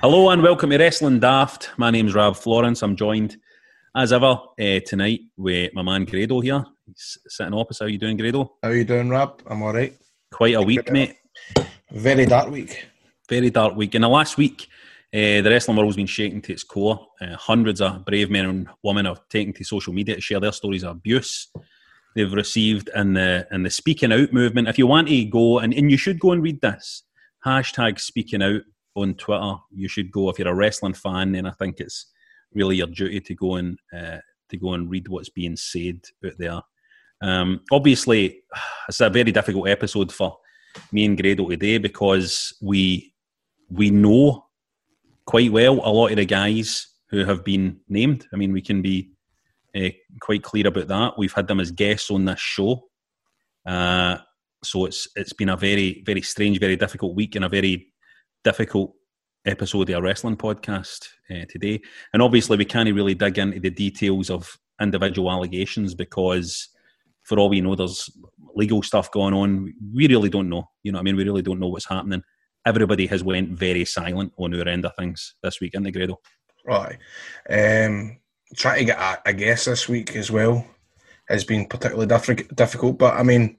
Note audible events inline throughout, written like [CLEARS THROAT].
Hello and welcome to Wrestling Daft. My name's Rob Florence. I'm joined, as ever, uh, tonight with my man Grado here. He's sitting opposite. How you doing, Grado? How you doing, Rob? I'm all right. Quite a week, mate. Very dark week. Very dark week. In the last week, uh, the wrestling world's been shaken to its core. Uh, hundreds of brave men and women have taken to social media to share their stories of abuse they've received in the in the speaking out movement. If you want to go and, and you should go and read this hashtag speaking out on Twitter. You should go if you're a wrestling fan. Then I think it's really your duty to go and uh, to go and read what's being said out there. Um, obviously, it's a very difficult episode for me and Grado today because we we know quite well a lot of the guys who have been named. I mean, we can be uh, quite clear about that. We've had them as guests on this show, uh, so it's it's been a very very strange, very difficult week and a very difficult episode of a wrestling podcast uh, today. And obviously, we can't really dig into the details of individual allegations because, for all we know, there's legal stuff going on. We really don't know. You know, I mean, we really don't know what's happening. Everybody has went very silent on our end of things this week, in the Grado? Right. Um, trying to get a, a guess this week as well has been particularly diff- difficult. But I mean,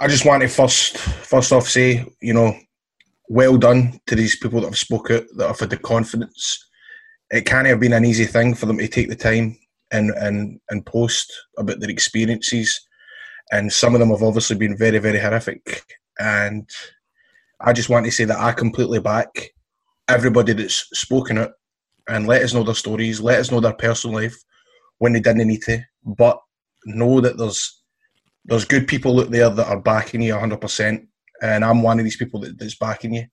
I just want to first first off say, you know, well done to these people that have spoke out, that have had the confidence. It can't have been an easy thing for them to take the time and and and post about their experiences, and some of them have obviously been very very horrific. And I just want to say that I completely back everybody that's spoken it and let us know their stories, let us know their personal life when they didn't need to, but know that there's there's good people out there that are backing you 100% and I'm one of these people that, that's backing you.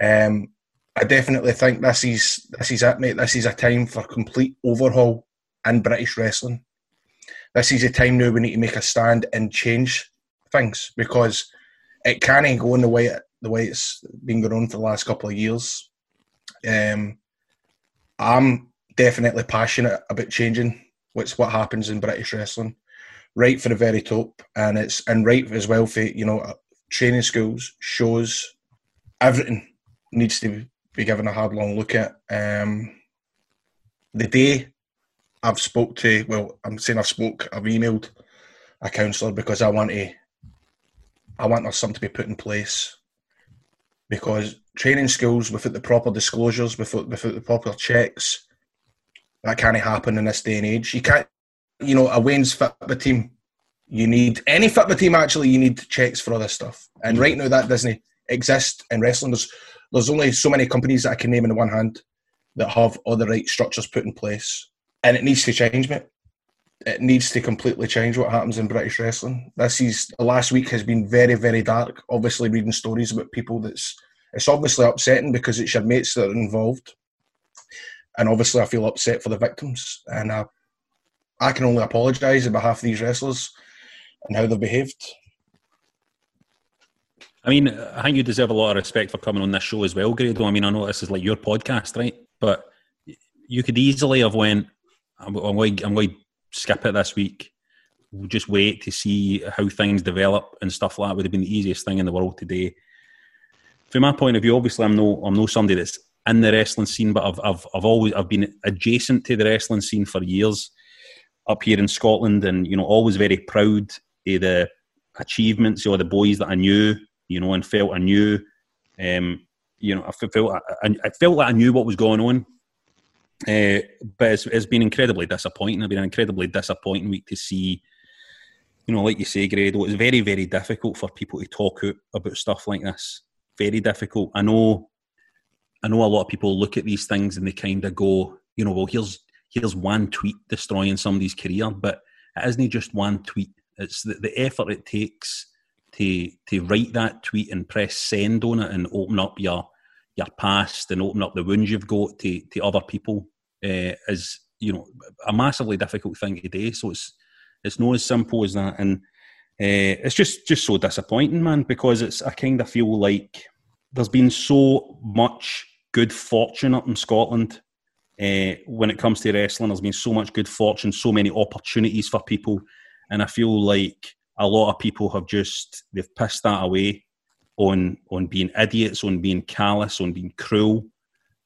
Um, I definitely think this is this is it, mate. This is a time for complete overhaul in British wrestling. This is a time now we need to make a stand and change things because it can't go on the way it, the way it's been going on for the last couple of years. Um, I'm definitely passionate about changing what's what happens in British wrestling, right for the very top, and it's and right as well for you know training schools, shows, everything needs to be given a hard, long look at. Um, the day I've spoke to, well, I'm saying I've spoke, I've emailed a counsellor because I want to, I want there something to be put in place because training schools without the proper disclosures, without, without the proper checks, that can't happen in this day and age. You can't, you know, a Wayne's fitba team you need any fitba team actually you need checks for all this stuff. And right now that doesn't exist in wrestling. There's there's only so many companies that i can name in one hand that have all the right structures put in place. And it needs to change mate. It needs to completely change what happens in british wrestling. This is last week has been very very dark obviously reading stories about people that's it's obviously upsetting because it's your mates that are involved. And obviously i feel upset for the victims. And i I can only apologise on behalf of these wrestlers and how they've behaved. I mean, I think you deserve a lot of respect for coming on this show as well, Grado. I mean, I know this is like your podcast, right? But you could easily have went. I'm, going. I'm going to skip it this week. We'll just wait to see how things develop and stuff like that. Would have been the easiest thing in the world today. From my point of view, obviously, I'm no. I'm no somebody that's in the wrestling scene, but I've I've I've always I've been adjacent to the wrestling scene for years up here in Scotland, and you know, always very proud the achievements or the boys that I knew, you know, and felt I knew. Um, you know, I felt I, I, felt like I knew what was going on. Uh, but it's, it's been incredibly disappointing. It's been an incredibly disappointing week to see. You know, like you say, Grado, it's very, very difficult for people to talk out about stuff like this. Very difficult. I know. I know a lot of people look at these things and they kind of go, you know, well, here's here's one tweet destroying somebody's career, but it isn't just one tweet. It's the, the effort it takes to to write that tweet and press send on it and open up your your past and open up the wounds you've got to to other people uh, is you know a massively difficult thing to do. So it's it's not as simple as that, and uh, it's just just so disappointing, man. Because it's I kind of feel like there's been so much good fortune up in Scotland uh, when it comes to wrestling. There's been so much good fortune, so many opportunities for people, and I feel like a lot of people have just they've pissed that away on on being idiots, on being callous, on being cruel.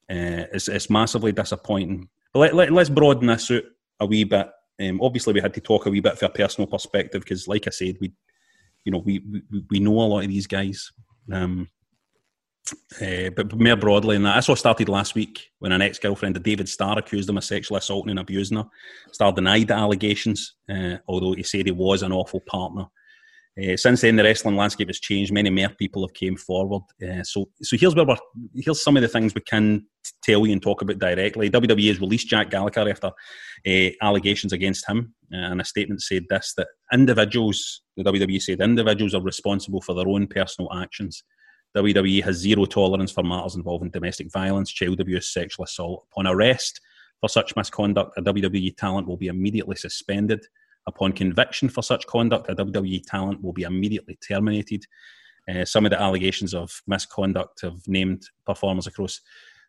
Uh, it's, it's massively disappointing. But let, let, us broaden this out a wee bit. Um, obviously, we had to talk a wee bit from a personal perspective because, like I said, we, you know, we, we, we know a lot of these guys. Um, uh, but more broadly than that, this all started last week when an ex-girlfriend of David Starr accused him of sexually assaulting and abusing her. Starr denied the allegations, uh, although he said he was an awful partner. Uh, since then, the wrestling landscape has changed. Many more people have came forward. So, so here's where we're, here's some of the things we can tell you and talk about directly. WWE has released Jack Gallagher after allegations against him, and a statement said this: that individuals, the WWE said, individuals are responsible for their own personal actions. WWE has zero tolerance for matters involving domestic violence, child abuse, sexual assault. Upon arrest for such misconduct, a WWE talent will be immediately suspended. Upon conviction for such conduct, a WWE talent will be immediately terminated. Uh, some of the allegations of misconduct have named performers across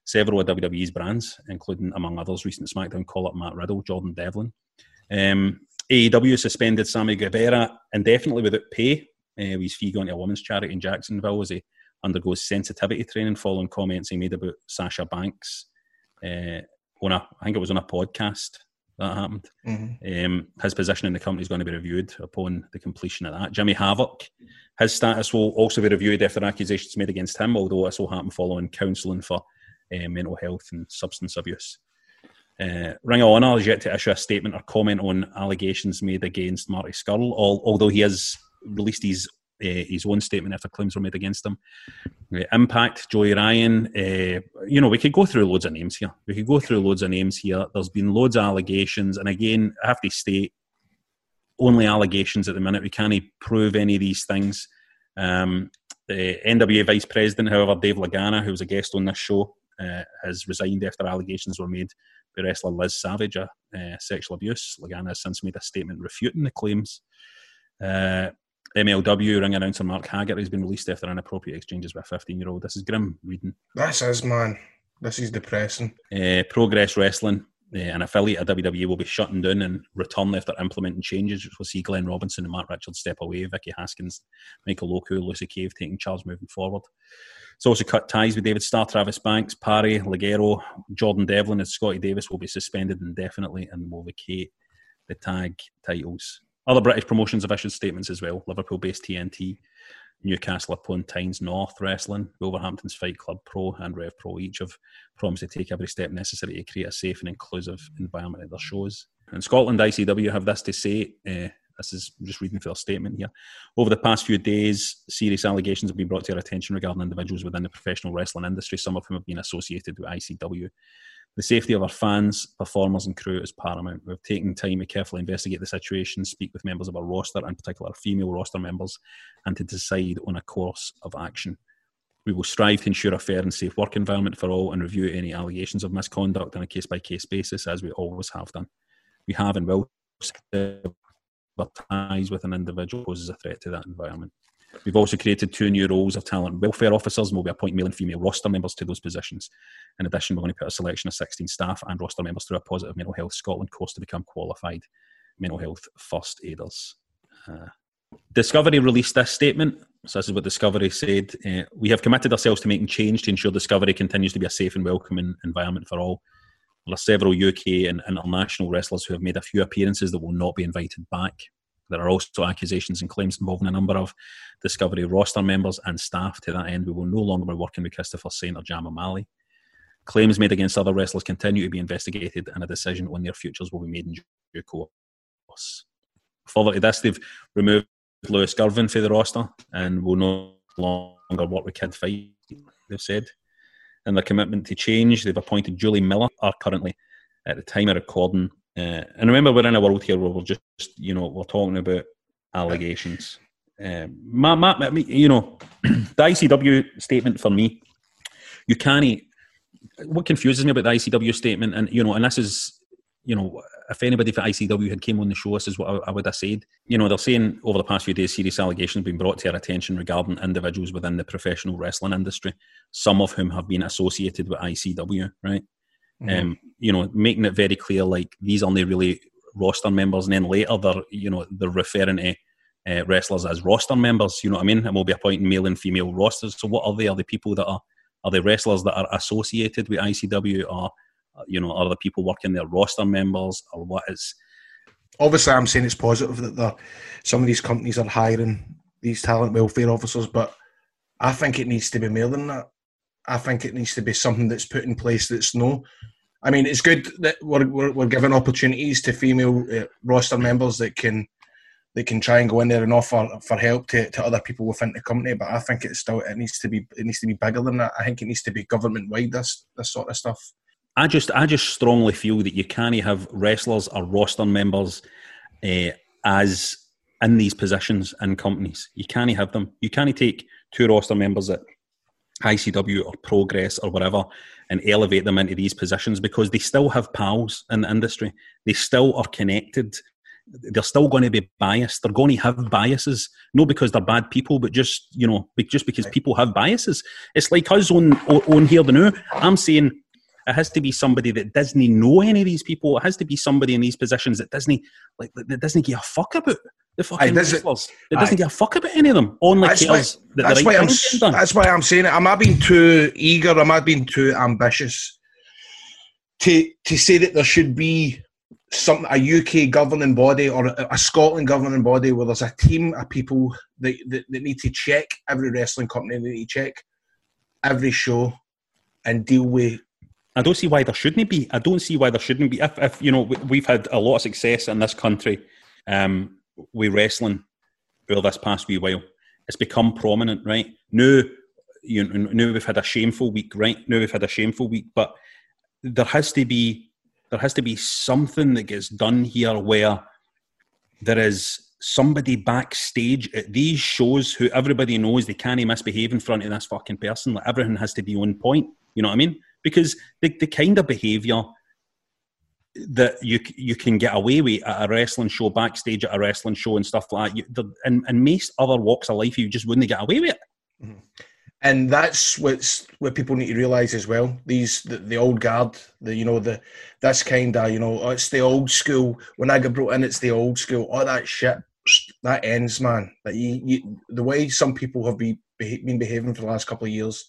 several of WWE's brands, including, among others, recent SmackDown call up Matt Riddle, Jordan Devlin. Um, AEW suspended Sammy Guevara indefinitely without pay. Uh, his fee going to a women's charity in Jacksonville as he undergoes sensitivity training following comments he made about Sasha Banks uh, on a, I think it was on a podcast that happened. Mm-hmm. Um, his position in the company is going to be reviewed upon the completion of that. Jimmy Havoc, his status will also be reviewed after accusations made against him, although this will happen following counselling for uh, mental health and substance abuse. Uh, Ring of Honor has yet to issue a statement or comment on allegations made against Marty Scurll, although he has released his uh, his own statement after claims were made against him. Uh, Impact, Joey Ryan. Uh, you know, we could go through loads of names here. We could go through loads of names here. There's been loads of allegations, and again, I have to state only allegations at the minute. We can't prove any of these things. Um, the NWA Vice President, however, Dave Lagana, who was a guest on this show, has resigned after allegations were made by wrestler Liz Savage of sexual abuse. Lagana has since made a statement refuting the claims. Uh, MLW ring announcer Mark Haggart has been released after inappropriate exchanges with a 15 year old. This is grim reading. This is, man. This is depressing. Uh, Progress Wrestling, uh, an affiliate of WWE, will be shutting down and return after implementing changes, which will see Glenn Robinson and Matt Richards step away, Vicky Haskins, Michael Oku, Lucy Cave taking charge moving forward. It's also cut ties with David Starr, Travis Banks, Parry, Ligero, Jordan Devlin, and Scotty Davis will be suspended indefinitely and will vacate the tag titles. Other British promotions have issued statements as well. Liverpool-based TNT, Newcastle upon Tynes North Wrestling, Wolverhampton's Fight Club Pro, and Rev Pro each have promised to take every step necessary to create a safe and inclusive environment at their shows. In Scotland, ICW have this to say. Uh, this is just reading for a statement here. Over the past few days, serious allegations have been brought to our attention regarding individuals within the professional wrestling industry, some of whom have been associated with ICW. The safety of our fans, performers, and crew is paramount. We've taken time to carefully investigate the situation, speak with members of our roster, in particular female roster members, and to decide on a course of action. We will strive to ensure a fair and safe work environment for all and review any allegations of misconduct on a case by case basis, as we always have done. We have and will ties with an individual poses a threat to that environment. We've also created two new roles of talent welfare officers, and we'll be appointing male and female roster members to those positions. In addition, we're going to put a selection of 16 staff and roster members through a positive mental health Scotland course to become qualified mental health first aiders. Uh, Discovery released this statement. So this is what Discovery said. Uh, we have committed ourselves to making change to ensure Discovery continues to be a safe and welcoming environment for all. There are several UK and international wrestlers who have made a few appearances that will not be invited back. There are also accusations and claims involving a number of Discovery roster members and staff. To that end, we will no longer be working with Christopher Saint or Jam O'Malley. Claims made against other wrestlers continue to be investigated, and a decision on their futures will be made in due course. Further to this, they've removed Lewis Garvin from the roster and will no longer work with Kid Fight, they've said. And their commitment to change, they've appointed Julie Miller, are currently, at the time of recording, uh, and remember, we're in a world here where we're just, you know, we're talking about allegations. um, my, my, you know, [CLEARS THROAT] the ICW statement for me, you can't. What confuses me about the ICW statement, and you know, and this is, you know, if anybody for ICW had came on the show, this is what I, I, would have said. You know, they're saying over the past few days, serious allegations have been brought to our attention regarding individuals within the professional wrestling industry, some of whom have been associated with ICW, right? Mm-hmm. Um, you know, making it very clear, like these aren't really roster members, and then later they're, you know, they're referring to uh, wrestlers as roster members. You know what I mean? And we'll be appointing male and female rosters. So what are they? Are the people that are are the wrestlers that are associated with ICW, or you know, are the people working there roster members, or what is? Obviously, I'm saying it's positive that some of these companies are hiring these talent welfare officers, but I think it needs to be more than that. I think it needs to be something that's put in place that's no. I mean, it's good that we're, we're, we're opportunities to female uh, roster members that can they can try and go in there and offer for help to, to other people within the company. But I think it's still it needs to be it needs to be bigger than that. I think it needs to be government wide. This this sort of stuff. I just I just strongly feel that you can't have wrestlers or roster members uh, as in these positions in companies. You can't have them. You can't take two roster members at ICW or Progress or whatever and elevate them into these positions because they still have pals in the industry. They still are connected they're still going to be biased. They're going to have biases, not because they're bad people, but just you know, just because people have biases. It's like us on on here the new. I'm saying it has to be somebody that doesn't know any of these people. It has to be somebody in these positions that doesn't like that doesn't give a fuck about the fucking wrestlers. It doesn't give a fuck about any of them. Only that's cares why, that that's why I'm that's why I'm saying it. Am I being too eager? Am I being too ambitious to to say that there should be some a UK governing body or a, a, Scotland governing body where there's a team of people that, that, that need to check every wrestling company, they need to check every show and deal with. I don't see why there shouldn't be. I don't see why there shouldn't be. If, if you know, we've had a lot of success in this country um, with wrestling over this past wee while. It's become prominent, right? Now, you know, now we've had a shameful week, right? Now we've had a shameful week, but there has to be there has to be something that gets done here where there is somebody backstage at these shows who everybody knows they can't misbehave in front of this fucking person. Like everything has to be on point. You know what I mean? Because the, the kind of behaviour that you you can get away with at a wrestling show, backstage at a wrestling show, and stuff like that, you, the, and, and most other walks of life, you just wouldn't get away with it. Mm-hmm and that's what's what people need to realize as well. These the, the old guard, the you know the that's kind of you know oh, it's the old school. When I get brought in, it's the old school. All that shit that ends, man. That you, you the way some people have been been behaving for the last couple of years.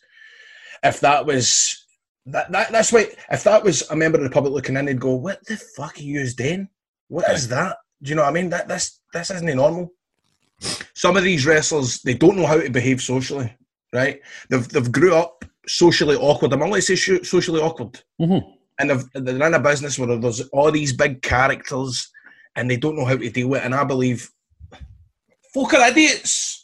If that was that, that that's why if that was a member of the public looking in, they'd go, "What the fuck are you doing? What is that?" Do you know what I mean? That this this isn't normal. Some of these wrestlers they don't know how to behave socially right? They've they've grew up socially awkward. I'm only say socially awkward, mm-hmm. and they've, they're in a business where there's all these big characters, and they don't know how to deal with. it. And I believe, folk are idiots.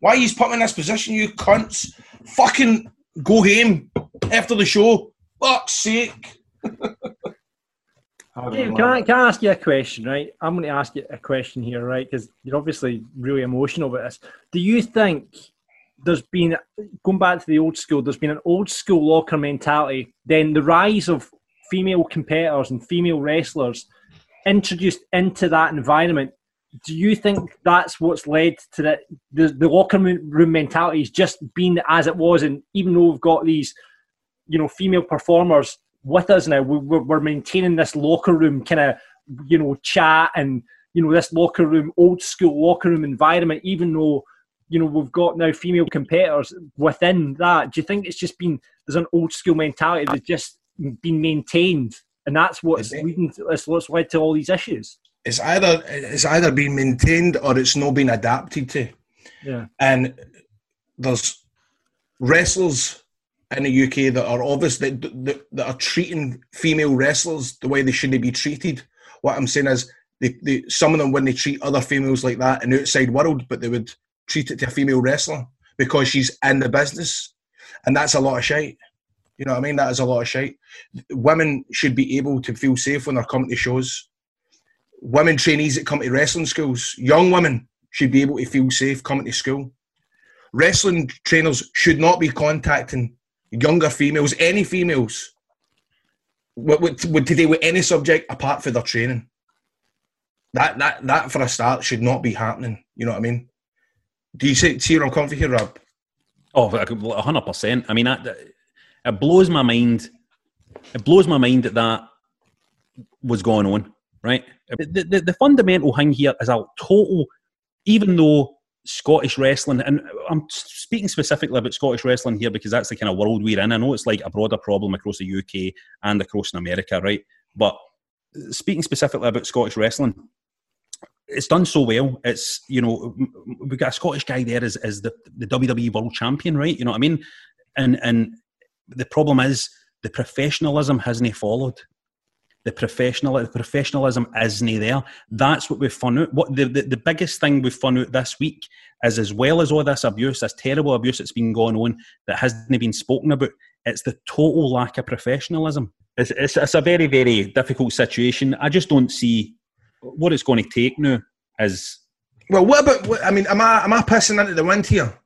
Why are you put me in this position, you cunts? Fucking go home after the show. Fuck's sake. [LAUGHS] Dave, can I, can I ask you a question, right? I'm going to ask you a question here, right? Because you're obviously really emotional about this. Do you think there's been going back to the old school. There's been an old school locker mentality. Then the rise of female competitors and female wrestlers introduced into that environment. Do you think that's what's led to that? The, the locker room mentality has just been as it was, and even though we've got these, you know, female performers with us now, we're, we're maintaining this locker room kind of, you know, chat and you know this locker room, old school locker room environment. Even though you know we've got now female competitors within that. Do you think it's just been there's an old school mentality that's just been maintained, and that's what's leading to, that's what's led to all these issues? It's either it's either been maintained or it's not been adapted to. Yeah, and there's wrestlers in the UK that are obvious that, that, that are treating female wrestlers the way they shouldn't be treated. What I'm saying is, they, they, some of them when they treat other females like that in the outside world, but they would treat it to a female wrestler because she's in the business. And that's a lot of shite. You know what I mean? That is a lot of shite. Women should be able to feel safe when they're coming to shows. Women trainees that come to wrestling schools, young women should be able to feel safe coming to school. Wrestling trainers should not be contacting younger females, any females, would, with, with today with any subject apart for their training. That that that for a start should not be happening. You know what I mean? Do you see, see where here, Rob? Oh, a hundred percent. I mean, that, it blows my mind. It blows my mind that that was going on. Right. The, the, the fundamental thing here is a total. Even though Scottish wrestling, and I'm speaking specifically about Scottish wrestling here because that's the kind of world we're in. I know it's like a broader problem across the UK and across in America, right? But speaking specifically about Scottish wrestling, it's done so well. It's you know we've got a Scottish guy there as, as the the WWE World Champion, right? You know what I mean? And and the problem is the professionalism hasn't followed. The professional the professionalism isn't there. That's what we've found out. What the, the, the biggest thing we've found out this week is as well as all this abuse, this terrible abuse that's been going on that hasn't been spoken about, it's the total lack of professionalism. It's, it's, it's a very, very difficult situation. I just don't see what it's going to take now is. Well, what about? What, I mean, am I am I pissing into the wind here?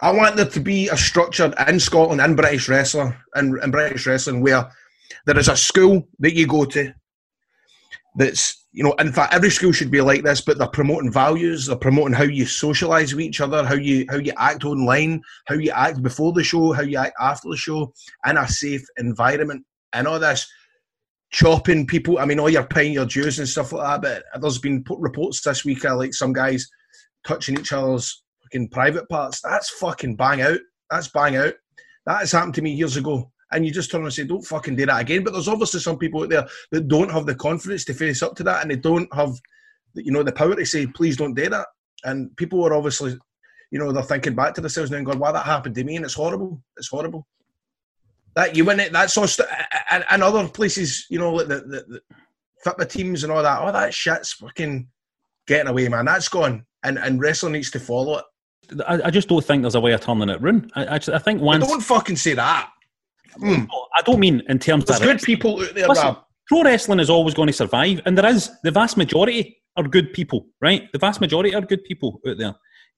I want there to be a structure in Scotland in British wrestling and in British wrestling where there is a school that you go to that's you know in fact every school should be like this but they're promoting values they're promoting how you socialize with each other how you how you act online how you act before the show how you act after the show in a safe environment and all this chopping people. I mean, oh, all your paying your dues and stuff like that. But there's been reports this week of like some guys touching each other's fucking private parts. That's fucking bang out. That's bang out. That has happened to me years ago. And you just turn and say, don't fucking do that again. But there's obviously some people out there that don't have the confidence to face up to that and they don't have, you know, the power to say, please don't do that. And people are obviously, you know, they're thinking back to themselves now and going, why that happened to me? And it's horrible. It's horrible. That you win it. That's all. St- and, and other places, you know, like the, the, the fitba teams and all that. All that shit's fucking getting away, man. That's gone, and and wrestling needs to follow it. I, I just don't think there's a way of turning it round. I, I, I think once. Don't fucking say that. Mm. I don't mean in terms there's of good people out there. Listen, pro wrestling is always going to survive, and there is the vast majority are good people, right? The vast majority are good people out there,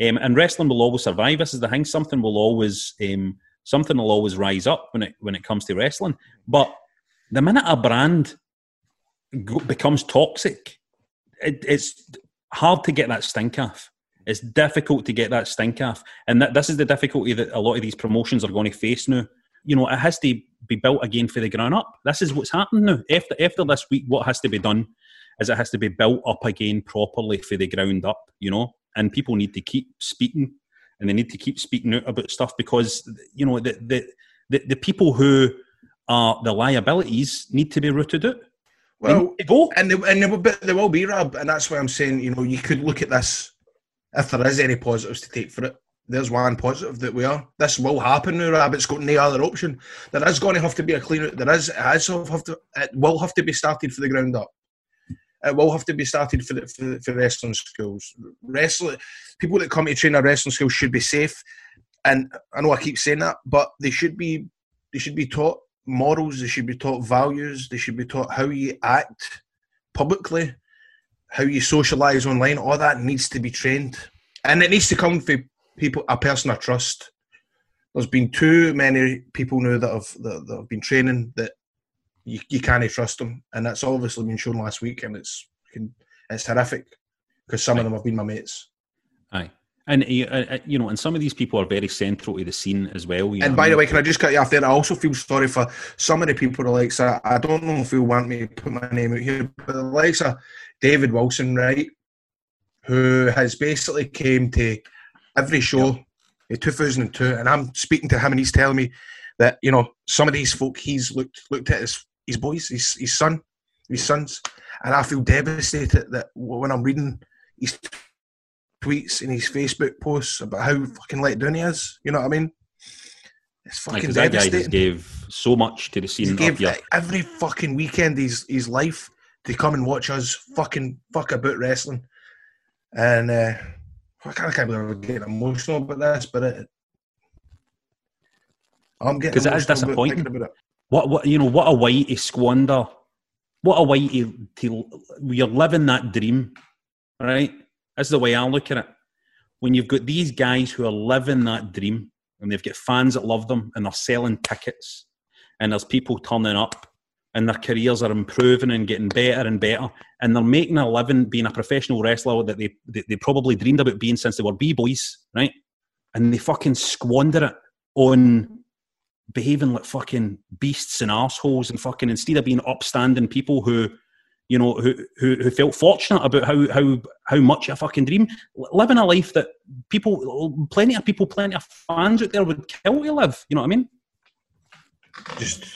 um, and wrestling will always survive. This is the thing; something will always um, something will always rise up when it when it comes to wrestling. But the minute a brand becomes toxic, it, it's hard to get that stink off. It's difficult to get that stink off, and that, this is the difficulty that a lot of these promotions are going to face now. You know, it has to be built again for the ground up. This is what's happening now. After after this week, what has to be done is it has to be built up again properly for the ground up. You know, and people need to keep speaking and they need to keep speaking out about stuff because you know the the the, the people who are the liabilities need to be rooted out. Well, go and they, and there will, be, there will be Rob, and that's why I'm saying you know you could look at this if there is any positives to take for it. There's one positive that we are. This will happen now, Rob. It's got no other option. There is going to have to be a clean. There is. It has have to. It will have to be started for the ground up it will have to be started for the, for, for wrestling schools. Wrestling people that come to train at wrestling school should be safe, and I know I keep saying that, but they should be they should be taught morals. They should be taught values. They should be taught how you act publicly, how you socialise online. All that needs to be trained, and it needs to come from people a person I trust. There's been too many people now that have that, that have been training that you, you can't trust them, and that's obviously been shown last week, and it's it's horrific because some of them have been my mates. Aye. And uh, uh, you know, and some of these people are very central to the scene as well. and by the way, can I just cut you off there? I also feel sorry for some of the people the likes of, I don't know if you want me to put my name out here, but the likes of David Wilson, right, who has basically came to every show yep. in 2002, and I'm speaking to him, and he's telling me that you know some of these folk he's looked looked at his his boys, his, his son, his sons. And I feel devastated that when I'm reading his tweets and his Facebook posts about how fucking let down he is. You know what I mean? It's fucking like, devastating. That guy gave so much to the scene. He gave every fucking weekend his his life to come and watch us fucking fuck about wrestling. And uh, I kind of can't believe I'm getting emotional about this, but it, I'm getting because it is disappointing. What what you know? What a way to squander! What a way to, to you're living that dream, right? That's the way I look at it. when you've got these guys who are living that dream and they've got fans that love them and they're selling tickets and there's people turning up and their careers are improving and getting better and better and they're making a living being a professional wrestler that they, they, they probably dreamed about being since they were b-boys, right? And they fucking squander it on behaving like fucking beasts and assholes and fucking instead of being upstanding people who you know who, who who felt fortunate about how how how much a fucking dream living a life that people plenty of people plenty of fans out there would kill to live you know what i mean Just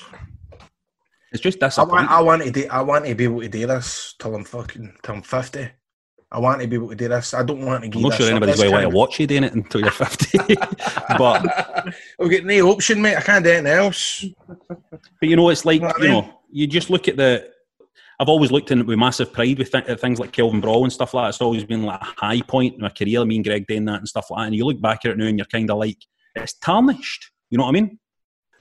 it's just I want, I want to do, I want to be able to do this till I'm fucking till I'm fifty. I want to be able to do this. I don't want to. i'm not sure anybody's going to want to watch you doing it until you're 50 [LAUGHS] but [LAUGHS] I've got no option, mate. I can't do anything else. But you know, it's like Know what I you know, you just look at the. I've always looked in with massive pride with th- things like Kelvin Brawl and stuff like that. It's always been like a high point in my career. Me and Greg doing that and stuff like that. And you look back at it now, and you're kind of like, it's tarnished. You know what I mean?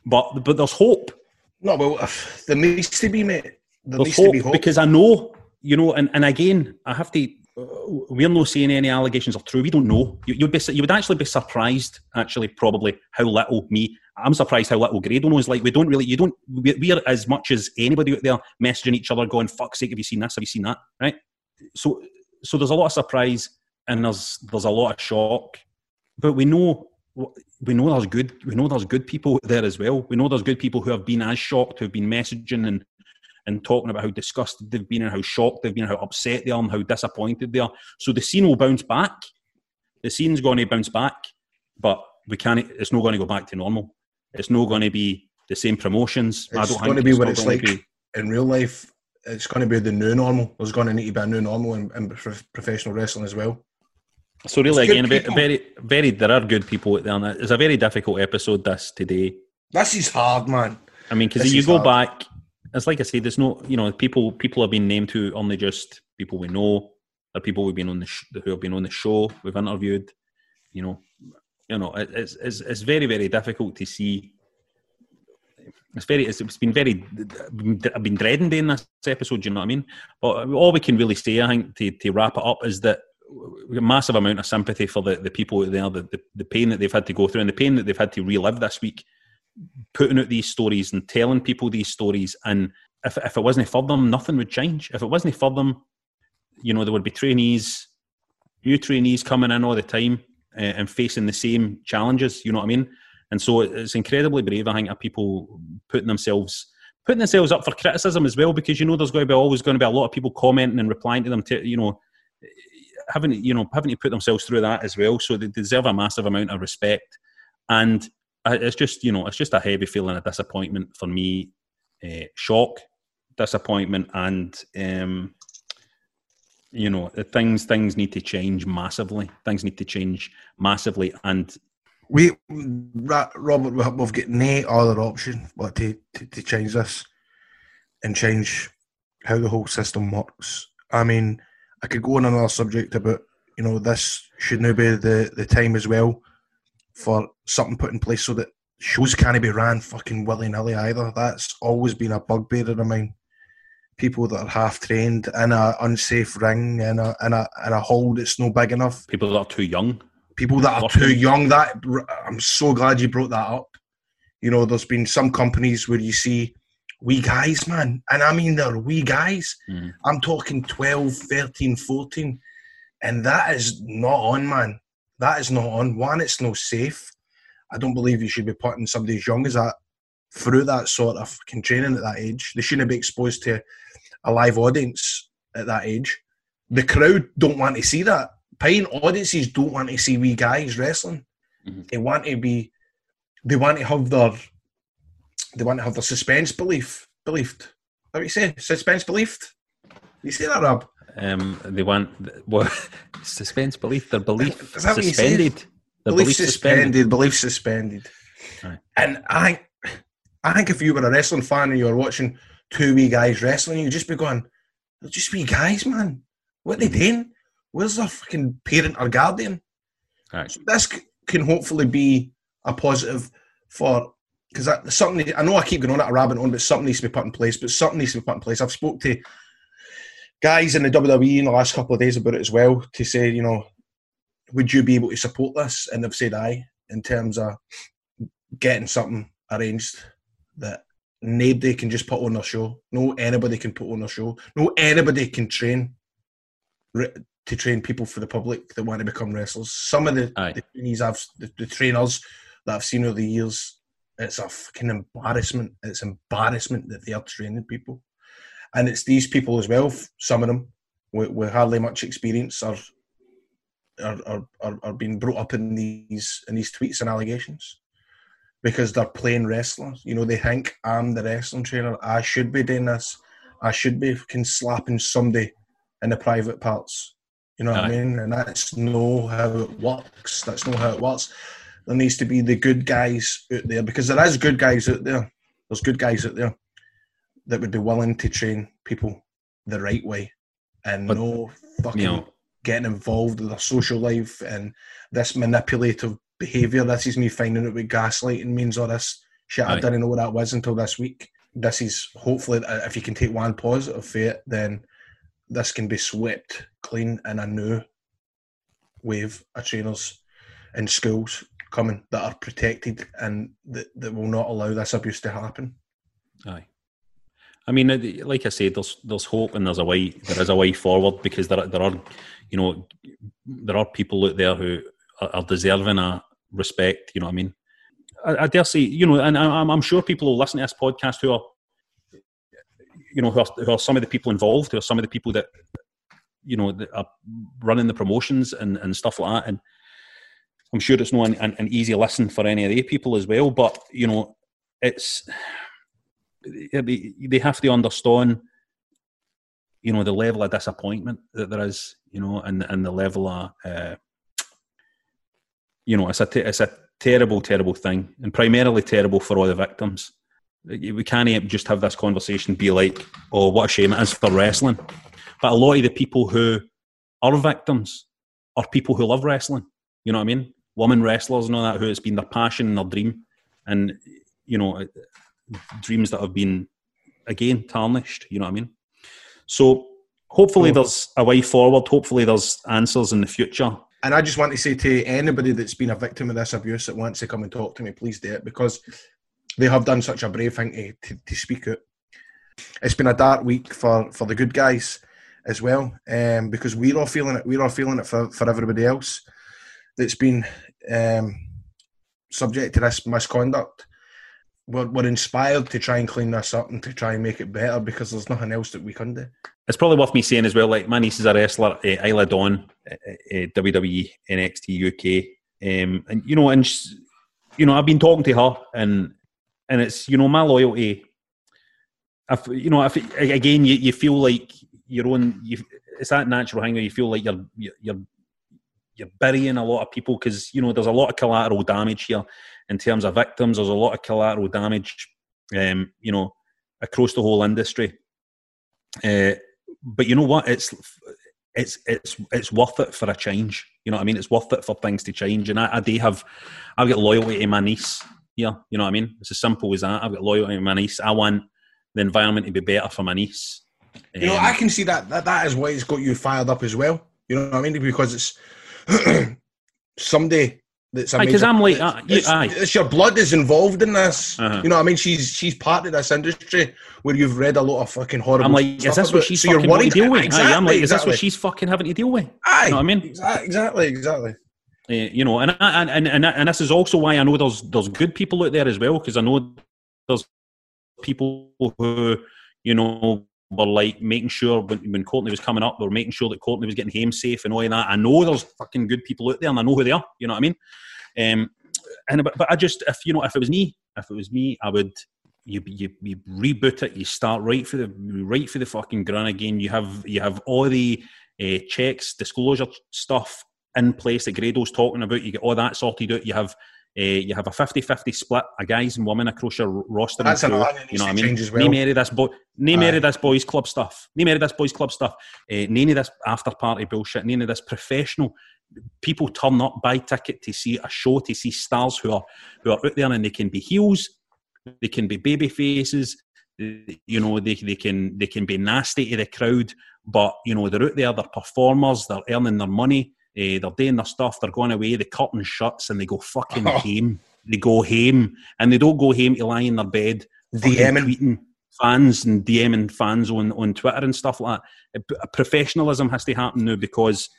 But but there's hope. No, well, there needs to be, mate. There needs to be hope. because I know, you know, and, and again, I have to. uh, We're not saying any allegations are true. We don't know. You, you'd be, you would actually be surprised, actually, probably how little me. I'm surprised how little Grado knows. Like we don't really, you don't. We, we are as much as anybody out there messaging each other, going "fuck's sake, have you seen this? Have you seen that?" Right? So, so there's a lot of surprise and there's there's a lot of shock, but we know we know there's good we know there's good people there as well. We know there's good people who have been as shocked, who have been messaging and and talking about how disgusted they've been and how shocked they've been, how upset they are, and how disappointed they are. So the scene will bounce back. The scene's going to bounce back, but we can't. It's not going to go back to normal. It's not going to be the same promotions. It's going to be what it's like be- in real life. It's going to be the new normal. There's going to need to be a new normal in, in prof- professional wrestling as well. So really, again, people. very, very. There are good people out there. And it's a very difficult episode this today. This is hard, man. I mean, because you go hard. back, it's like I said, there's no, you know, people people have been named who only just people we know, or people we've been on the sh- who have been on the show, we've interviewed. You know, you know, it, it's, it's it's very very difficult to see. It's very, it's, it's been very. I've been dreading doing this episode. Do you know what I mean? But all we can really say, I think, to, to wrap it up, is that we got a massive amount of sympathy for the, the people there, the, the, the pain that they've had to go through, and the pain that they've had to relive this week putting out these stories and telling people these stories. And if, if it wasn't for them, nothing would change. If it wasn't for them, you know, there would be trainees, new trainees coming in all the time uh, and facing the same challenges. You know what I mean? And so it's incredibly brave, I think, of people putting themselves putting themselves up for criticism as well, because you know there's going to be always going to be a lot of people commenting and replying to them. To, you know, having you know having to put themselves through that as well. So they deserve a massive amount of respect. And it's just you know it's just a heavy feeling of disappointment for me, uh, shock, disappointment, and um, you know things things need to change massively. Things need to change massively, and We, Robert, we- we've got no other option but to, to, to change this and change how the whole system works. I mean, I could go on another subject about, you know, this should now be the, the time as well for something put in place so that shows can't be ran fucking willy nilly either. That's always been a bugbear of mine. People that are half trained in a unsafe ring in a in a in a hole that's no big enough people that are too young. people that are too young. That I'm so glad you brought that up. You know, there's been some companies where you see wee guys, man, and I mean they're wee guys. Mhm. I'm talking 12, 13, 14, and that is not on, man. That is not on. One, it's no safe. I don't believe you should be putting somebody as young as that through that sort of fucking training at that age. They shouldn't be exposed to a live audience at that age. The crowd don't want to see that. Paying audiences don't want to see wee guys wrestling. Mhm. They want to be. They want to have their. They want to have their suspense belief believed. What do you say? Suspense believed. You say that, Rob? Um, they want well, [LAUGHS] suspense belief. Their belief Is that what you suspended. Their belief belief suspended, suspended. belief suspended. Aye. And I, I think if you were a wrestling fan and you were watching two wee guys wrestling, you'd just be going, "They're just wee guys, man. What Mm-hmm. they doing? Where's their fucking parent or guardian?" Right. So this c- can hopefully be a positive for because something. I know I keep going on at a rabbit on, but something needs to be put in place. But something needs to be put in place. I've spoke to guys in the WWE in the last couple of days about it as well to say, you know, would you be able to support this? And they've said aye in terms of getting something arranged that nobody can just put on a show. No anybody can put on a show. No anybody can train to train people for the public that want to become wrestlers. Some of the, the trainees I've the, the, trainers that I've seen over the years, it's a fucking embarrassment. It's embarrassment that they are training people, and it's these people as well. Some of them with, with hardly much experience are are, are are being brought up in these in these tweets and allegations because they're playing wrestlers. You know, they think I'm the wrestling trainer. I should be doing this. I should be fucking slapping somebody in the private parts. You know what Aye. I mean? And that's no how it works. That's not how it works. There needs to be the good guys out there because there is good guys out there. There's good guys out there that would be willing to train people the right way and but, no fucking you know, getting involved with their social life and this manipulative behaviour. This is me finding out what gaslighting means or this shit. Aye. I didn't know what that was until this week. This is hopefully, uh, if you can take one positive for it, then this can be swept clean in a new wave of trainers in schools coming that are protected and that, that will not allow this abuse to happen. Aye. I mean, uh, like I said, there's there's hope and there's a way there is a way forward because there there are, you know, there are people out there who are deserving of respect. You know what I mean? I, I dare say, you know, and I'm, I'm sure people will listen to this podcast who are you know, who are, who are some of the people involved, who are some of the people that, you know, that are running the promotions and, and stuff like that. And I'm sure it's not an, an, an easy listen for any of the people as well. But, you know, it's, they have to understand, you know, the level of disappointment that there is, you know, and, and the level of, uh, you know, it's a, it's a terrible, terrible thing and primarily terrible for all the victims we can't just have this conversation be like, oh, what a shame it is for wrestling. But a lot of the people who are victims are people who love wrestling. You know what I mean? Women wrestlers and all that, who it's been their passion and their dream. And, you know, dreams that have been, again, tarnished. You know what I mean? So hopefully oh. there's a way forward. Hopefully there's answers in the future. And I just want to say to anybody that's been a victim of this abuse that wants to come and talk to me, please do it because they have done such a brave thing to, to, to speak out. It's been a dark week for, for the good guys as well, um, because we're all feeling it. We're all feeling it for, for everybody else that's been um, subject to this misconduct. We're, we're inspired to try and clean this up and to try and make it better because there's nothing else that we can do. It's probably worth me saying as well. Like my niece is a wrestler, uh, Isla Dawn, uh, uh, WWE NXT UK, um, and you know, and she, you know, I've been talking to her, and and it's you know my loyalty. If you know, if again you, you feel like your own, you, it's that natural thing where you feel like you're you're you're burying a lot of people because you know there's a lot of collateral damage here in terms of victims. There's a lot of collateral damage, um, you know, across the whole industry. Uh, but you know what? It's it's it's it's worth it for a change. You know what I mean? It's worth it for things to change. And I, I do have, I've got loyalty to my niece here. You know what I mean? It's as simple as that. I've got loyalty to my niece. I want the environment to be better for my niece. Um, you know, I um, can see that, that that is why it's got you fired up as well. You know what I mean? Because it's [CLEARS THROAT] someday that's because I'm like, uh, it's, it's, your blood is involved in this. Uh-huh. You know what I mean? She's she's part of this industry where you've read a lot of fucking horrible. I'm like, is this what she's so fucking worried? to deal with? Exactly, I'm like, is exactly. this what she's fucking having to deal with? Aye, you know what I mean? Exactly, exactly. Uh, you know, and, and and and and this is also why I know there's there's good people out there as well because I know there's people who you know were like making sure when, when Courtney was coming up, we were making sure that Courtney was getting home safe and all of that. I know there's fucking good people out there, and I know who they are. You know what I mean? Um, and but, but I just if you know if it was me, if it was me, I would you you, you reboot it. You start right for the right for the fucking ground again. You have you have all the uh, checks, disclosure stuff in place that Grado's talking about. You get all that sorted out. You have uh, you have a 50-50 split, a guys and women across your roster. That's and crew, you know what I mean? Well. Name any of this boy, name of this boys club stuff. Name of this boys club stuff. Uh, none of this after party bullshit. None of this professional. People turn up, buy ticket to see a show, to see stars who are who are out there, and they can be heels, they can be baby faces, you know they, they can they can be nasty to the crowd but you know they're out there they're performers they're earning their money Eh, they're doing their stuff. They're going away. The curtain shuts and they go fucking Oh. home. They go home and they don't go home to lie in their bed DMing. tweeting fans and DMing fans on, on Twitter and stuff like that. Uh, Professionalism has to happen now because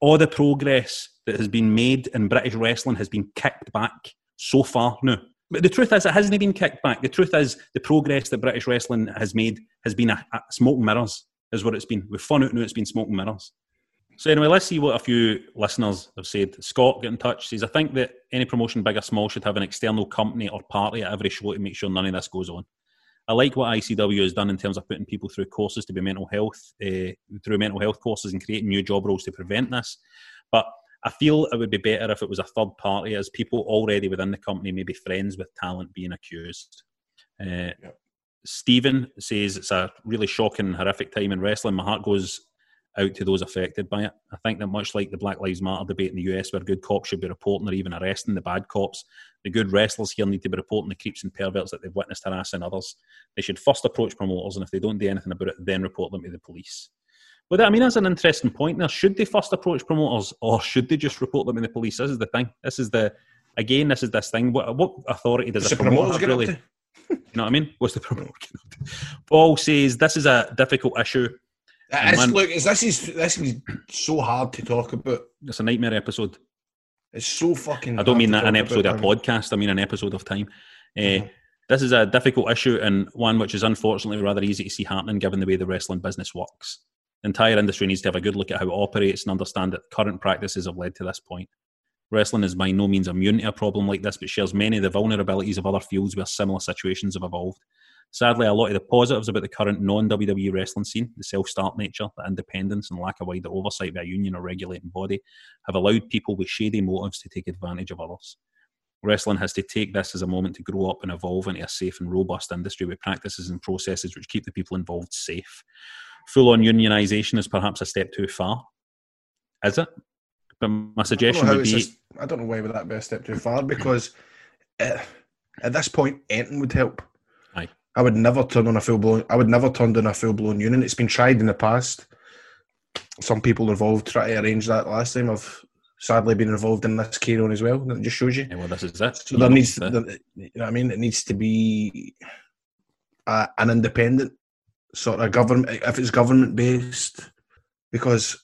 all the progress that has been made in British wrestling has been kicked back so far now. But the truth is, it hasn't been kicked back. The truth is, the progress that British wrestling has made has been a, a smoke and mirrors, is what it's been. We've fun out now, it's been smoke and mirrors. So anyway, let's see what a few listeners have said. Scott get in touch says, I think that any promotion, big or small, should have an external company or party at every show to make sure none of this goes on. I like what ICW has done in terms of putting people through courses to be mental health, uh, through mental health courses and creating new job roles to prevent this. But I feel it would be better if it was a third party, as people already within the company may be friends with talent being accused. Uh, Stephen says it's a really shocking, horrific time in wrestling. My heart goes out to those affected by it. I think that much like the Black Lives Matter debate in the US, where good cops should be reporting or even arresting the bad cops, the good wrestlers here need to be reporting the creeps and perverts that they've witnessed harassing others. They should first approach promoters, and if they don't do anything about it, then report them to the police. Well, I mean, that's an interesting point there. Should they first approach promoters, or should they just report them to the police? This is the thing. This is the again. This is this thing. What, what authority does What's a promoter really? [LAUGHS] You know what I mean? What's the promoter? get up to? Paul says this is a difficult issue. It's, Man- look, this is this is so hard to talk about. It's a nightmare episode. It's so fucking. I don't mean that an episode of a podcast. I mean an episode of time. Uh. This is a difficult issue and one which is unfortunately rather easy to see happening given the way the wrestling business works. The entire industry needs to have a good look at how it operates and understand that current practices have led to this point. Wrestling is by no means immune to a problem like this, but shares many of the vulnerabilities of other fields where similar situations have evolved. Sadly, a lot of the positives about the current non WWE wrestling scene, the self start nature, the independence, and lack of wider oversight by a union or regulating body, have allowed people with shady motives to take advantage of others. Wrestling has to take this as a moment to grow up and evolve into a safe and robust industry with practices and processes which keep the people involved safe. Full on unionisation is perhaps a step too far. Is it? But my I don't, know suggestion would be a I don't know why would that be a step too far because uh, at this point, anything would help. I would never turn on a full blown. I would never turn down a full blown union. It's been tried in the past. Some people involved try to arrange that last time. I've sadly been involved in this carry on as well. That just shows you. Yeah, well, this is it. So there needs, there, you know what I mean? It needs to be a, an independent sort of government, if it's government based, because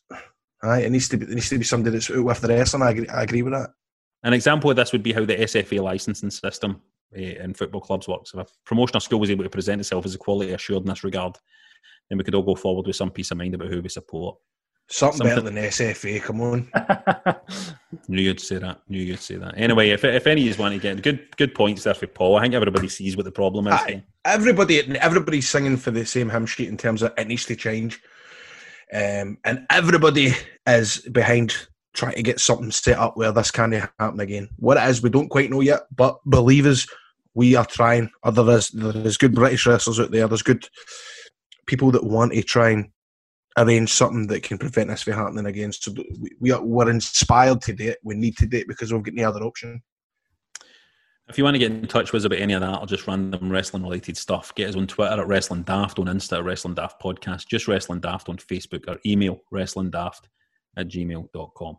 aye, it needs to be, it needs to be somebody that's out with the wrestling. I agree, I agree with that. An example of this would be how the SFA licensing system uh, in football clubs works. If a promotional school was able to present itself as equality assured in this regard, then we could all go forward with some peace of mind about who we support. Something, better than SFA. Come on. [LAUGHS] Knew you'd say that. Knew you'd say that. Anyway, if, if any of you want to get good good points there for Paul, I think everybody sees what the problem is. Aye. Everybody, everybody's singing for the same hymn sheet in terms of it needs to change, um, and everybody is behind trying to get something set up where this can't happen again. What it is, we don't quite know yet, but believe us, we are trying. Uh, There is there is good British wrestlers out there. There's good people that want to try and arrange something that can prevent this from happening again. So we are we're inspired to do it. We need to do it because we've got no other option. If you want to get in touch with us about any of that or just random wrestling related stuff, get us on Twitter at Wrestling Daft, on Insta at Wrestling Daft Podcast, just Wrestling Daft on Facebook or email wrestlingdaft at gmail.com.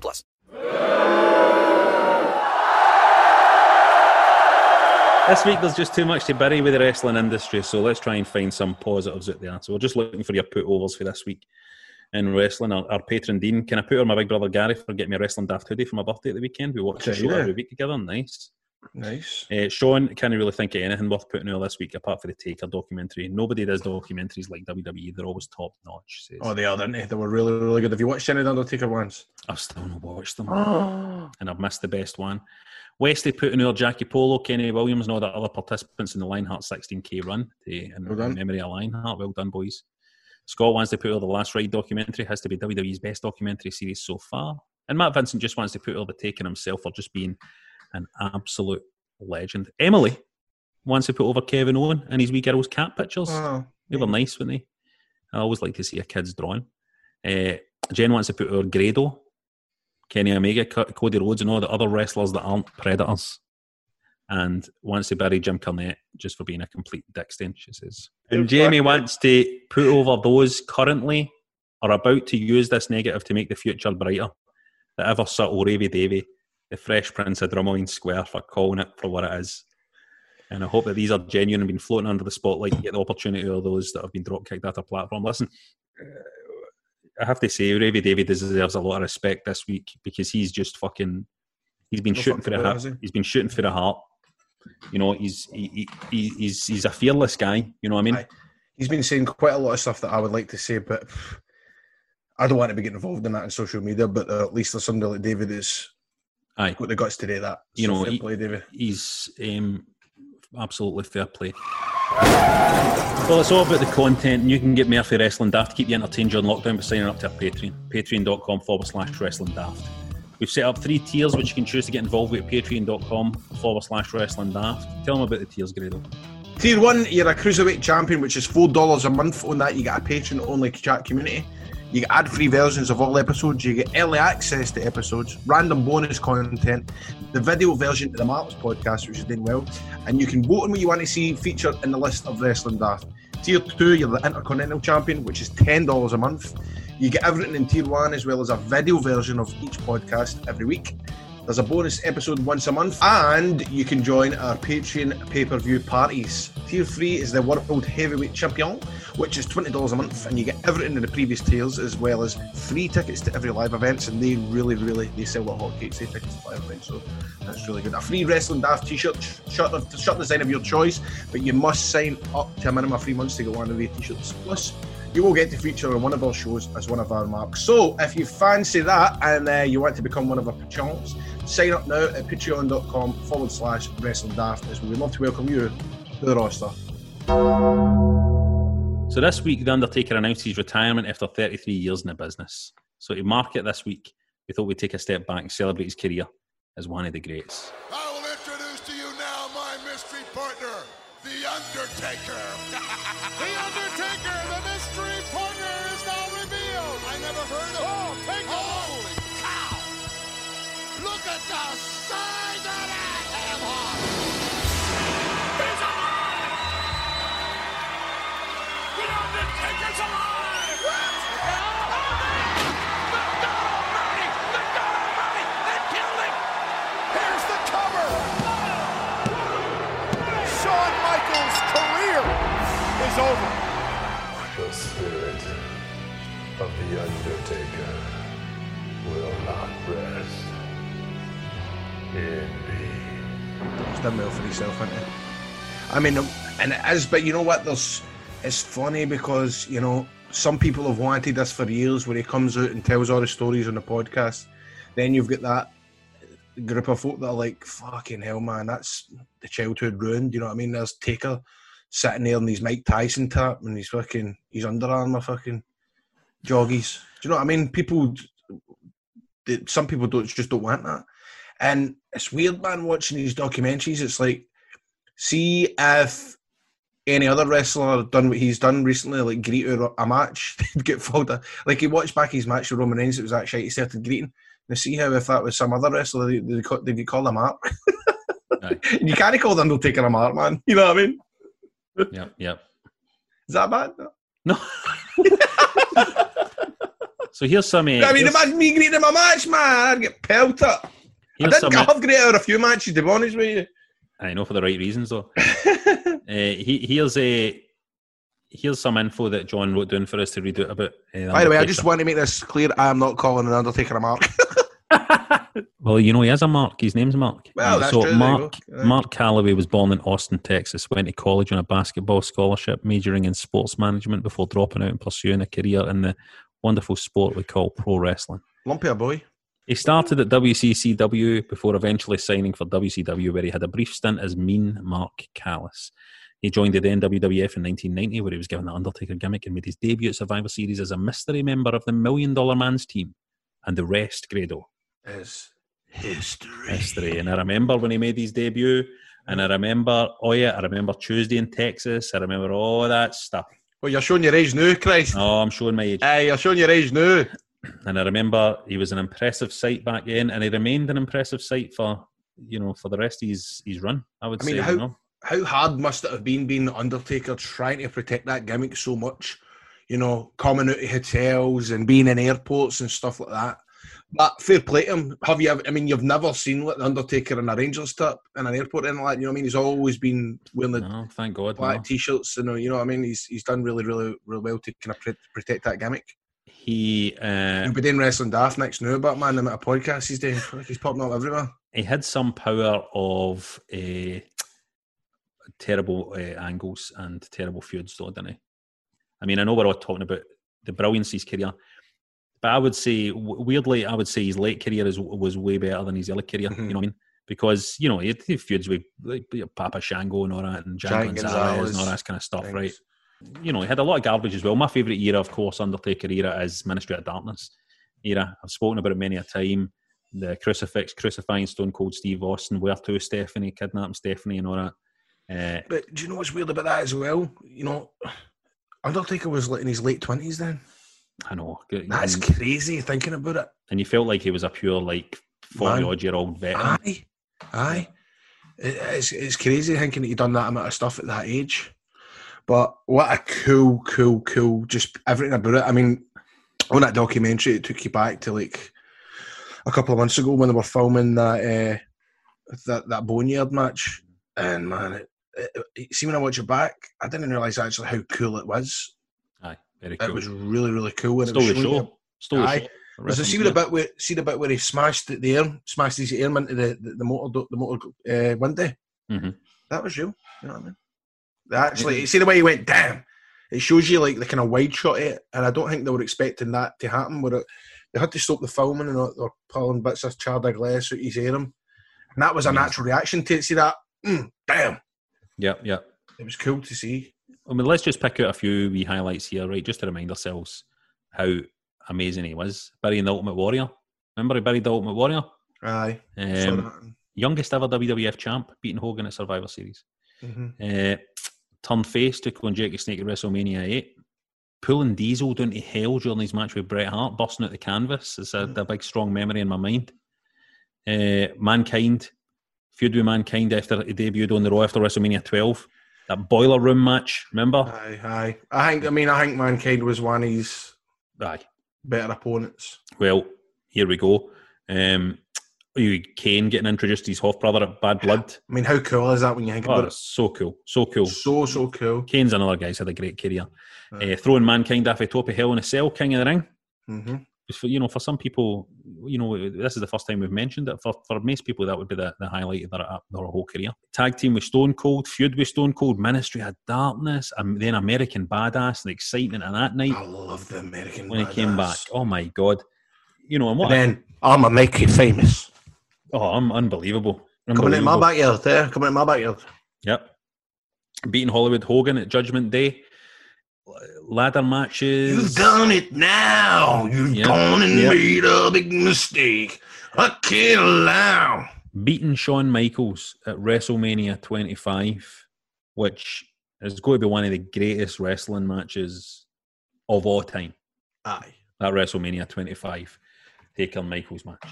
plus. This week, there's just too much to bury with the wrestling industry, so let's try and find some positives out there. So we're just looking for your put overs for this week in wrestling. Our, our patron Dean, can I put on my big brother Gary for getting me a wrestling daft hoodie for my birthday at the weekend? We watch the Okay, show yeah. every week together. Nice. Nice. Uh, Sean can't really think of anything worth putting out this week apart from the Taker documentary. Nobody does documentaries like WWE. They're always top notch. Says. Oh, they are, didn't they? They were really, really good. Have you watched any of the Undertaker ones? I've still not watched them, [GASPS] and I've missed the best one. Putting out Jackie Polo, Kenny Williams, and all the other participants in the Lionheart 16k run to, in Well done. memory of Lionheart. Well done, boys. Scott wants to put out the Last Ride documentary. Has to be WWE's best documentary series so far. And Matt Vincent just wants to put all the taking himself for just being an absolute legend. Emily wants to put over Kevin Owen and his wee girl's cat pictures. Oh, They were nice, weren't they? I always like to see a kid's drawing. Uh, Jen wants to put over Grado, Kenny Omega, Cody Rhodes, and all the other wrestlers that aren't predators. And wants to bury Jim Cornette just for being a complete dick stain, she says. And Jamie wants to put over those currently are about to use this negative to make the future brighter. The ever subtle Ravy Davy, the fresh prince of Drumoyne Square for calling it for what it is. And I hope that these are genuine and been floating under the spotlight to get the opportunity of those that have been drop kicked out of platform. Listen, I have to say, Ravy Davy deserves a lot of respect this week because he's just fucking. He's been No shooting for the heart. he? He's been shooting for the heart. You know, he's he, he, he's he's a fearless guy. You know what I mean? Aye. He's been saying quite a lot of stuff that I would like to say, but I don't want to be getting involved in that in social media. But uh, at least there's somebody like David who's Aye. got the guts to do that. You So know, he- play, David. he's um, absolutely fair play. Well, it's all about the content, and you can get Murphy Wrestling Daft. To keep you entertained during lockdown by signing up to our Patreon, patreon.com forward slash wrestling daft. We've set up three tiers which you can choose to get involved with at patreon.com forward slash wrestling daft. Tell them about the tiers, Grado. Tier one, you're a cruiserweight champion, which is four dollars a month. On that, you get a patron only chat community. You get ad free versions of all episodes. You get early access to episodes, random bonus content, the video version of the Marks podcast, which is doing well, and you can vote on what you want to see featured in the list of Wrestling Daft. Tier two, you're the Intercontinental Champion, which is ten dollars a month. You get everything in Tier one as well as a video version of each podcast every week. There's a bonus episode once a month, and you can join our Patreon pay per view parties. Tier 3 is the World Heavyweight Champion, which is $20 a month, and you get everything in the previous tiers as well as free tickets to every live events. And they really, really they sell like hotcakes, they tickets to live events, so that's really good. A free Wrestling Daft t shirt, shirt, shirt design of your choice, but you must sign up to a minimum of three months to get one of the t shirts. Plus, you will get to feature on one of our shows as one of our marks. So if you fancy that and uh, you want to become one of our patrons, sign up now at patreon.com forward slash wrestling daft as we would love to welcome you to the roster. So this week, The Undertaker announced his retirement after 33 years in the business. So to mark it this week, we thought we'd take a step back and celebrate his career as one of the greats. I will introduce to you now my mystery partner, The Undertaker. Is over. The spirit of the Undertaker will not rest in me. He's done well for himself, hasn't he? I mean, and it is, but you know what? There's, it's funny because you know some people have wanted this for years, where he comes out and tells all the stories on the podcast. Then you've got that group of folk that are like, "Fucking hell, man, that's the childhood ruined." You know what I mean? There's Taker sitting there in his Mike Tyson tap and he's fucking his Under Armour fucking joggies. Do you know what I mean? People, some people don't just don't want that. And it's weird, man, watching these documentaries. It's like, see if any other wrestler done what he's done recently, like greet out a match, [LAUGHS] they'd get followed. a- Like he watched back his match with Roman Reigns, it was actually he started greeting. Now see how if that was some other wrestler, they, they, call, they call him Mark. [LAUGHS] Aye. you can't call the Undertaker a Mark, man. You know what I mean? Yep, yep. Is that bad? No. [LAUGHS] so here's some. Uh, I mean, imagine me greeting a match, man. I'd get pelted. I here's did some, I have great out a few matches, to be honest with you. I know for the right reasons though. uh, [LAUGHS] he, here's a here's some info that John wrote down for us to read out about. Uh, By the way, I just want to make this clear. I am not calling an Undertaker a Mark. [LAUGHS] Well, you know, he has a Mark. His name's Mark. Well, that's so true, Mark. Aye. Mark Calaway was born in Austin, Texas. Went to college on a basketball scholarship, majoring in sports management before dropping out and pursuing a career in the wonderful sport we call pro wrestling. Lumpy a boy. He started at WCCW before eventually signing for WCW, where he had a brief stint as Mean Mark Callous. He joined the then WWF in 1990, where he was given the Undertaker gimmick and made his debut at Survivor Series as a mystery member of the Million Dollar Man's team. And the rest, Grado, Is history. history. And I remember when he made his debut, and I remember, oh yeah, I remember Tuesday in Texas. I remember all that stuff. Well, you're showing your age now, Christ. Oh, I'm showing my age. Hey, you're showing your age now. And I remember he was an impressive sight back then, and he remained an impressive sight for you know for the rest of his his run. I would I mean, say. how- you know. How hard must it have been being the Undertaker trying to protect that gimmick so much? You know, coming out of hotels and being in airports and stuff like that. But fair play to him. Have you ever, I mean, you've never seen like, the Undertaker in a Rangers top in an airport and like that. You know what I mean? He's always been wearing the No, thank God. black no. t-shirts and uh, you know what I mean. He's he's done really, really, really well to kind of protect that gimmick. He uh, He'll be doing wrestling daft next now, but man, the amount of podcasts he's doing, he's popping up everywhere. he had some power of uh, terrible uh, angles and terrible feuds, though, didn't he? I mean, I know we're all talking about the brilliance of his career, but I would say, weirdly, I would say his late career is, was way better than his early career. Mhm. You know what I mean? Because you know he had feuds with like, Papa Shango and all that, and Giant Gonzalez, and all that kind of stuff, right? You know, he had a lot of garbage as well. My favourite era, of course, Undertaker era is Ministry of Darkness era. I've spoken about it many a time. The crucifix, crucifying Stone Cold Steve Austin, where to Stephanie, kidnapping Stephanie, and all that. Uh, But do you know what's weird about that as well? You know, Undertaker was in his late twenties then. I know. That's and, crazy thinking about it. and you felt like he was a pure like forty odd year old veteran. Aye, aye. It's it's crazy thinking that he done that amount of stuff at that age. But what a cool, cool, cool! Just everything about it. I mean, on that documentary, it took you back to like a couple of months ago when they were filming that uh, that that boneyard match, and man, it, it, it, see when I watch it back, I didn't realize actually how cool it was. Very It was really, really cool. And it was the you- show. Stole the show. was it see the bit where see the bit where he smashed the, air, smashed his arm into the the, the motor the motor uh, window? Mhm. That was real. You know what I mean? Actually, you see the way he went. Damn! It shows you like the kind of wide shot it, and I don't think they were expecting that to happen. Where it, they had to stop the filming and they were pulling bits of charred glass out his arm, and that was a natural reaction to it. See that? Mm, damn! Yeah, yeah. It was cool to see. I mean, let's just pick out a few wee highlights here, right? Just to remind ourselves how amazing he was. Burying the Ultimate Warrior. Remember he buried the Ultimate Warrior? Aye. Um, youngest ever WWF champ, beating Hogan at Survivor Series. Mhm. Uh, turned face, took on Jake the Snake at WrestleMania 8. Pulling Diesel down to hell during his match with Bret Hart, busting out the canvas. It's a, a big, strong memory in my mind. Uh, Mankind, feud with Mankind after he debuted on the Raw after WrestleMania 12. That Boiler Room match, remember? Aye, aye. I think. I mean, I think mankind was one of his Aye. better opponents. Well, here we go. Um, you Kane getting introduced to his half brother at Bad Blood. I mean, how cool is that when you think Oh, about it's so cool, so cool. So so cool. Kane's another guy who's had a great career. Uh, throwing mankind off the top of hell in a cell, king of the ring. hmm For, you know, for some people, you know, this is the first time we've mentioned it. For, for most people, that would be the, the highlight of their, uh, their whole career. Tag team with Stone Cold, feud with Stone Cold, Ministry of Darkness, and then American Badass, the excitement of that night I love the American when he came back. Oh my god! You know, and And what? then I'm a make you famous. oh, I'm unbelievable. Coming in my backyard, there. Coming in my backyard. Yep. Beating Hollywood Hogan at Judgment Day. Ladder matches. You've done it now. You've Yep, gone and yep. made a big mistake. I can't allow. beating Shawn Michaels at WrestleMania 25, which is going to be one of the greatest wrestling matches of all time. Aye. That WrestleMania 25 Taker Michaels match.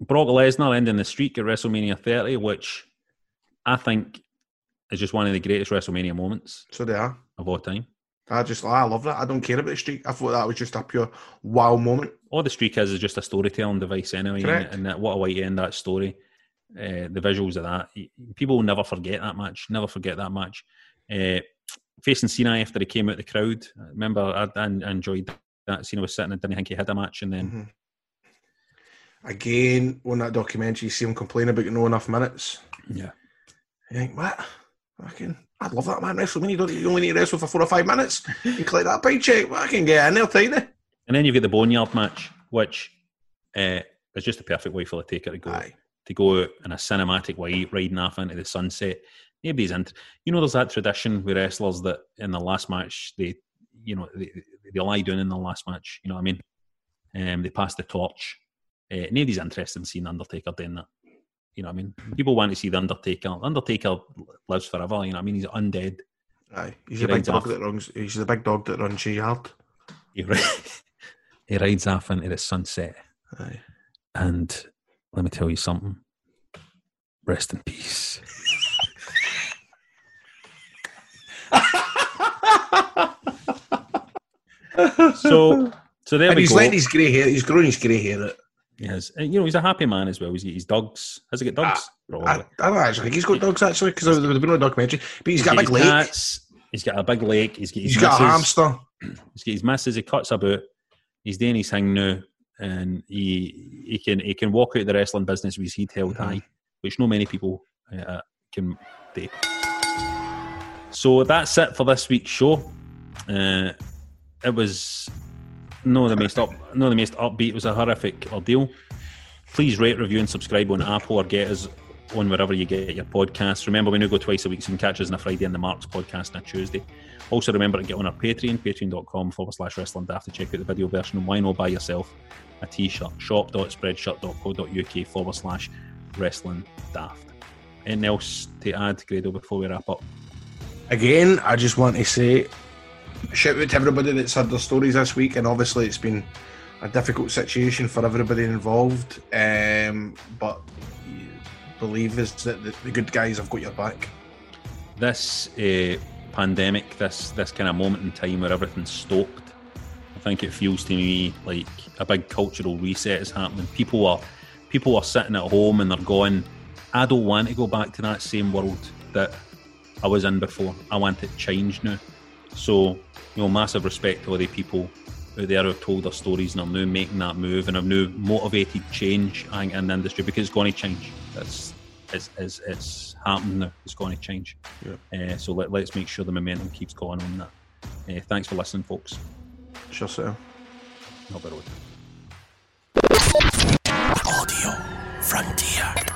Brock Lesnar ending the streak at WrestleMania 30, which I think is just one of the greatest WrestleMania moments So they are. of all time. I just, I love that. I don't care about the streak. I thought that was just a pure wow moment. All the streak is is just a storytelling device anyway, and, Correct. and that, what a way to end that story. Uh, the visuals of that, people will never forget that match. Never forget that match. Uh, facing Cena after he came out the crowd. I Remember, I, I enjoyed that. Cena was sitting and didn't think he had a match, and then Mhm. Again, on that documentary, you see him complain about no enough minutes. yeah, You think, what? Fucking, I'd love that, man. WrestleMania, you, don't, you only need to wrestle for four or five minutes. You collect that paycheck. I can get in there tiny. and then you've got the Boneyard match, which uh, is just the perfect way for the Taker to go. Aye. To go out in a cinematic way, riding off into the sunset. nobody's in. You know, there's that tradition with wrestlers that in the last match they, you know, they, they lie down in the last match. You know what I mean? Um, they pass the torch. Uh, nobody's interested in seeing Undertaker doing that. You know what I mean? Hmm. People want to see the Undertaker. Undertaker lives forever. You know what I mean? He's undead. Aye, he's He the big dog off. that runs. He's the big dog that runs G hard. He, ri- [LAUGHS] he rides off into the sunset. Aye. And let me tell you something. Rest in peace. [LAUGHS] so, so there and we he's go. letting his grey hair. He's growing his grey hair. Out. Yes, and, you know he's a happy man as well. He's got his dogs. Has he got dogs? Probably. I, I don't actually think he's got dogs actually because there would have been a documentary. But he's got a his big lake. cats, He's got a big lake. He's got his He's got a hamster. [CLEARS THROAT] He's got his missus. He cuts about. He's doing his thing now, and he he can he can walk out the wrestling business with his head held high, which no many people uh, can do. So that's it for this week's show. Uh, it was no the most up, no the most upbeat. It was a horrific ordeal. Please rate, review, and subscribe on Apple or get us on wherever you get your podcasts. Remember, we now go twice a week, so you can catch us on a Friday and the Marks podcast on a Tuesday. Also, remember to get on our Patreon, patreon.com forward slash wrestling daft to check out the video version. And why not buy yourself a t shirt? Shop.spreadshirt.co.uk forward slash wrestling daft. Anything else to add, Grado, before we wrap up? Again, I just want to say shout out to everybody that's had their stories this week, and obviously it's been a difficult situation for everybody involved. Um, but believe is that the, good guys have got your back. this uh, pandemic, this this kind of moment in time where everything's stopped, I think it feels to me like a big cultural reset is happening. People are people are sitting at home and they're going, I don't want to go back to that same world that I was in before. I want it changed now. So, you know, massive respect to all the people out there who've told their stories and are now making that move and have now motivated change I think, in the industry because it's going to change. It's it's, it's, it's happening now. It's going to change. Uh, so let, let's make sure the momentum keeps going on that. Uh, thanks for listening, folks. Sure, sir. Not bad. Audio Frontier.